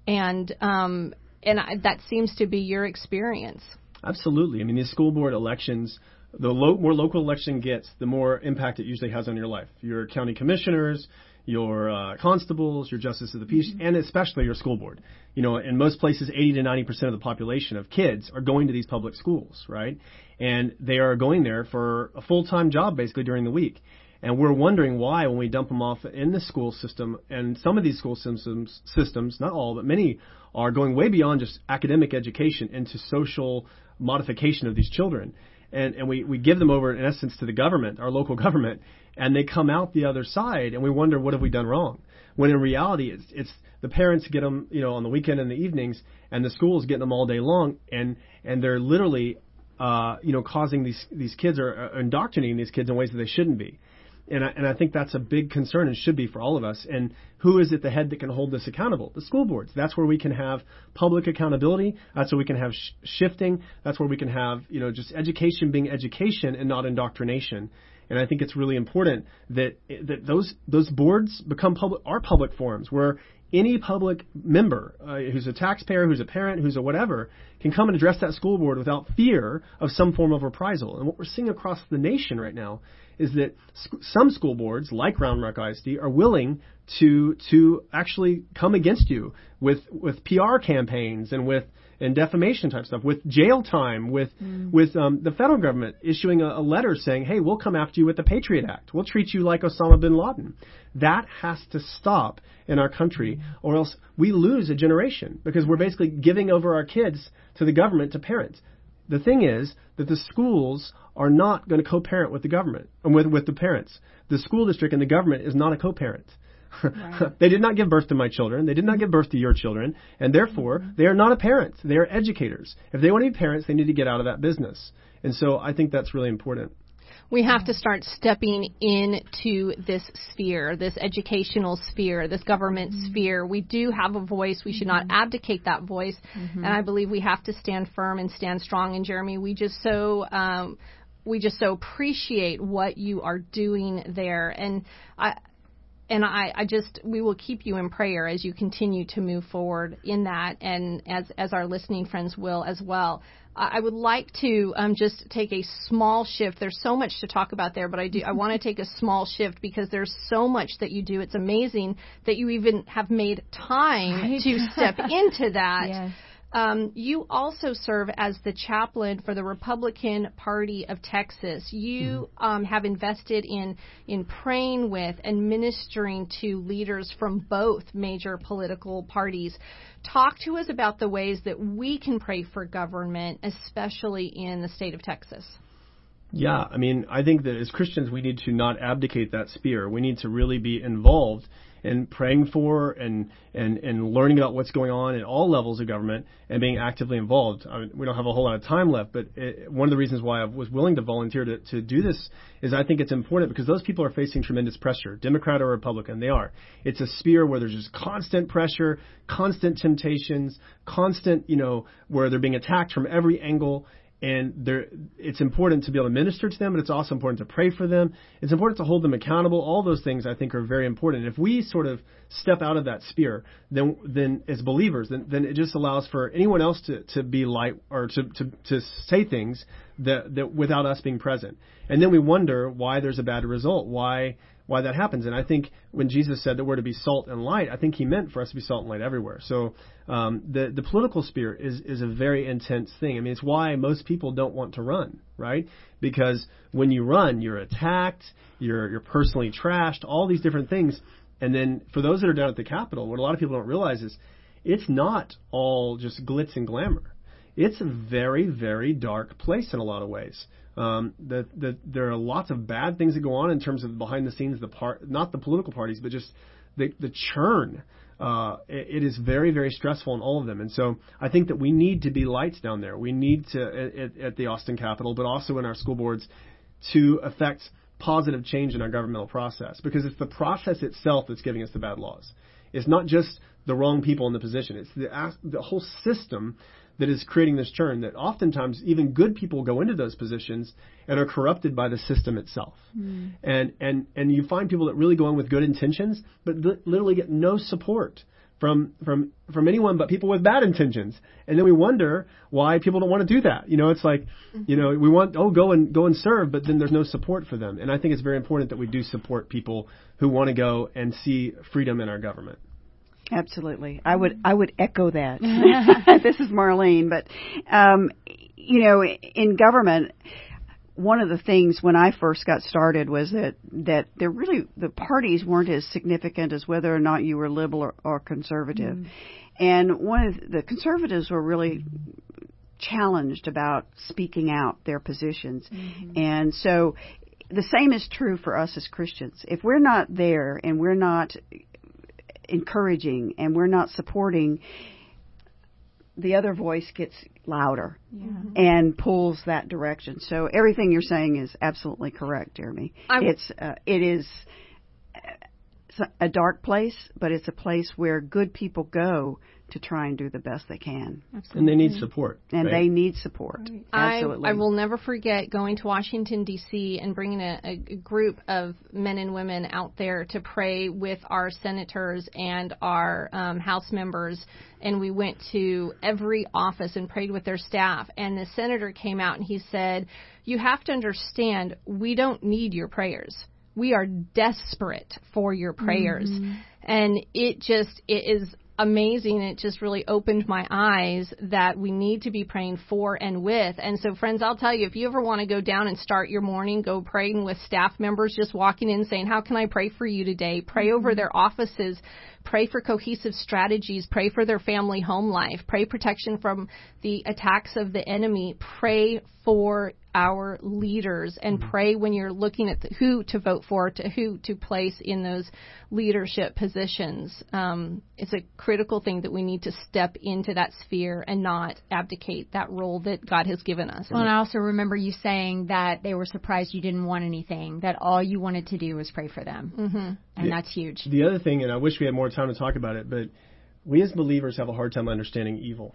and um, and I, that seems to be your experience. Absolutely. I mean, these school board elections, the lo- more local election gets, the more impact it usually has on your life. Your county commissioners, your uh, constables, your justice of the peace, and especially your school board. You know, in most places, 80 to 90 percent of the population of kids are going to these public schools, right? And they are going there for a full-time job basically during the week. And we're wondering why, when we dump them off in the school system, and some of these school systems, systems, not all, but many, are going way beyond just academic education into social modification of these children. and and we we give them over in essence to the government, our local government, and they come out the other side, and we wonder what have we done wrong. When in reality, it's it's the parents get them, you know, on the weekend and the evenings, and the schools get them all day long, and and they're literally, uh, you know, causing these these kids or uh, indoctrinating these kids in ways that they shouldn't be. And I, and I think that's a big concern and should be for all of us. And who is at the head that can hold this accountable? The school boards. That's where we can have public accountability. That's where we can have sh- shifting. That's where we can have, you know, just education being education and not indoctrination. And I think it's really important that that those those boards become public are public forums where any public member uh, who's a taxpayer, who's a parent, who's a whatever, can come and address that school board without fear of some form of reprisal. And what we're seeing across the nation right now is that sc- some school boards, like Round Rock ISD, are willing to to actually come against you with with PR campaigns and with and defamation type stuff, with jail time, with mm. with um, the federal government issuing a, a letter saying, "Hey, we'll come after you with the Patriot Act. We'll treat you like Osama bin Laden." That has to stop in our country, or else we lose a generation because we're basically giving over our kids to the government to parents. The thing is that the schools are not going to co-parent with the government and with with the parents. The school district and the government is not a co-parent. Right. they did not give birth to my children. They did not give birth to your children, and therefore mm-hmm. they are not a parent. They are educators. If they want to be parents, they need to get out of that business. And so I think that's really important we have to start stepping into this sphere, this educational sphere, this government mm-hmm. sphere. We do have a voice. We should not mm-hmm. abdicate that voice. Mm-hmm. And I believe we have to stand firm and stand strong. And Jeremy, we just so um, we just so appreciate what you are doing there. And I and I, I just we will keep you in prayer as you continue to move forward in that and as as our listening friends will as well. I would like to um, just take a small shift. There's so much to talk about there, but I do I want to take a small shift because there's so much that you do. It's amazing that you even have made time right. to step into that. Yes. Um, you also serve as the chaplain for the Republican Party of Texas. You mm-hmm. um, have invested in in praying with and ministering to leaders from both major political parties. Talk to us about the ways that we can pray for government, especially in the state of Texas. Yeah, I mean, I think that as Christians, we need to not abdicate that spear. We need to really be involved and praying for and, and, and learning about what's going on at all levels of government and being actively involved. I mean, we don't have a whole lot of time left, but it, one of the reasons why I was willing to volunteer to, to do this is I think it's important because those people are facing tremendous pressure, Democrat or Republican, they are. It's a sphere where there's just constant pressure, constant temptations, constant, you know, where they're being attacked from every angle and it's important to be able to minister to them, but it's also important to pray for them. It's important to hold them accountable. All those things I think are very important. If we sort of step out of that sphere, then then as believers, then then it just allows for anyone else to, to be light or to, to to say things that that without us being present. And then we wonder why there's a bad result. Why why that happens. And I think when Jesus said that we're to be salt and light, I think he meant for us to be salt and light everywhere. So um, the the political sphere is is a very intense thing. I mean, it's why most people don't want to run, right? Because when you run, you're attacked, you're you're personally trashed, all these different things. And then for those that are down at the Capitol, what a lot of people don't realize is it's not all just glitz and glamour. It's a very, very dark place in a lot of ways. Um, there are lots of bad things that go on in terms of behind the scenes, the part, not the political parties, but just the the churn. Uh, it, it is very very stressful in all of them, and so I think that we need to be lights down there. We need to at, at the Austin Capitol, but also in our school boards, to affect positive change in our governmental process because it's the process itself that's giving us the bad laws. It's not just the wrong people in the position. It's the the whole system that is creating this churn that oftentimes even good people go into those positions and are corrupted by the system itself. Mm. And and and you find people that really go in with good intentions but li- literally get no support from from from anyone but people with bad intentions. And then we wonder why people don't want to do that. You know, it's like, you know, we want oh go and go and serve, but then there's no support for them. And I think it's very important that we do support people who want to go and see freedom in our government. Absolutely, I would I would echo that. this is Marlene, but um, you know, in government, one of the things when I first got started was that that there really the parties weren't as significant as whether or not you were liberal or, or conservative, mm. and one of the conservatives were really challenged about speaking out their positions. And so the same is true for us as Christians. If we're not there and we're not encouraging and we're not supporting, the other voice gets louder and pulls that direction. So everything you're saying is absolutely correct, Jeremy. I- it's uh, it is a dark place, but it's a place where good people go to try and do the best they can, Absolutely. And they need support. and right? they need support. I, Absolutely. I will never forget going to Washington D.C. and bringing a, a group of men and women out there to pray with our senators and our um, House members, and we went to every office and prayed with their staff. And the senator came out and he said, "You have to understand, we don't need your prayers." We are desperate for your prayers. Mm-hmm. And it just it is amazing. It just really opened my eyes that we need to be praying for and with. And so, friends, I'll tell you, if you ever want to go down and start your morning, go praying with staff members, just walking in saying, How can I pray for you today? Pray mm-hmm. over their offices. Pray for cohesive strategies. Pray for their family home life. Pray protection from the attacks of the enemy. Pray for our leaders and pray when you're looking at the, who to vote for, to who to place in those leadership positions. Um, it's a critical thing that we need to step into that sphere and not abdicate that role that God has given us. Well, and I also remember you saying that they were surprised you didn't want anything, that all you wanted to do was pray for them. Mm-hmm. And Yeah. that's huge. The other thing, and I wish we had more time to talk about it, but we as believers have a hard time understanding evil.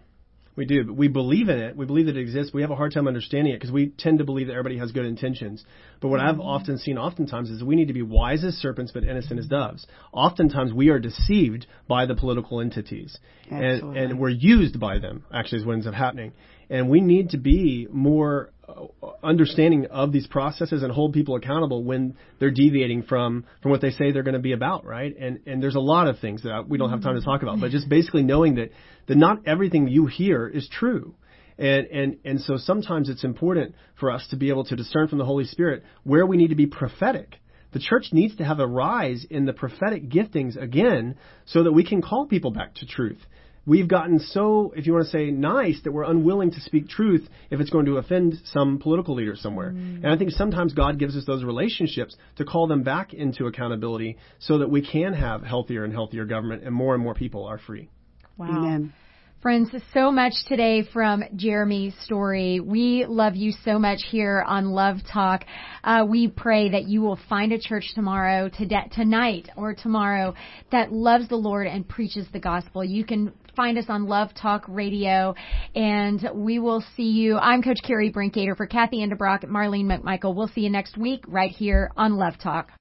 We do, but we believe in it. We believe that it exists. We have a hard time understanding it because we tend to believe that everybody has good intentions. But what I've often seen, oftentimes, is we need to be wise as serpents but innocent as doves. Oftentimes, we are deceived by the political entities, and, Absolutely. and we're used by them. Actually, is what ends up happening. And we need to be more Uh, understanding of these processes and hold people accountable when they're deviating from from what they say they're going to be about, right? And and there's a lot of things that we don't have time to talk about, but just basically knowing that that not everything you hear is true. And, and, and so sometimes it's important for us to be able to discern from the Holy Spirit where we need to be prophetic. The church needs to have a rise in the prophetic giftings again so that we can call people back to truth. We've gotten so, if you want to say nice, that we're unwilling to speak truth if it's going to offend some political leader somewhere. And I think sometimes God gives us those relationships to call them back into accountability so that we can have healthier and healthier government and more and more people are free. Wow. Amen. Friends, so much today from Jeremy Story. We love you so much here on Love Talk. Uh, we pray that you will find a church tomorrow, today, tonight, or tomorrow that loves the Lord and preaches the gospel. You can find us on Love Talk Radio, and we will see you. I'm Coach Kerri Brinkater for Cathy Endebrock, Marlene McMichael. We'll see you next week right here on Love Talk.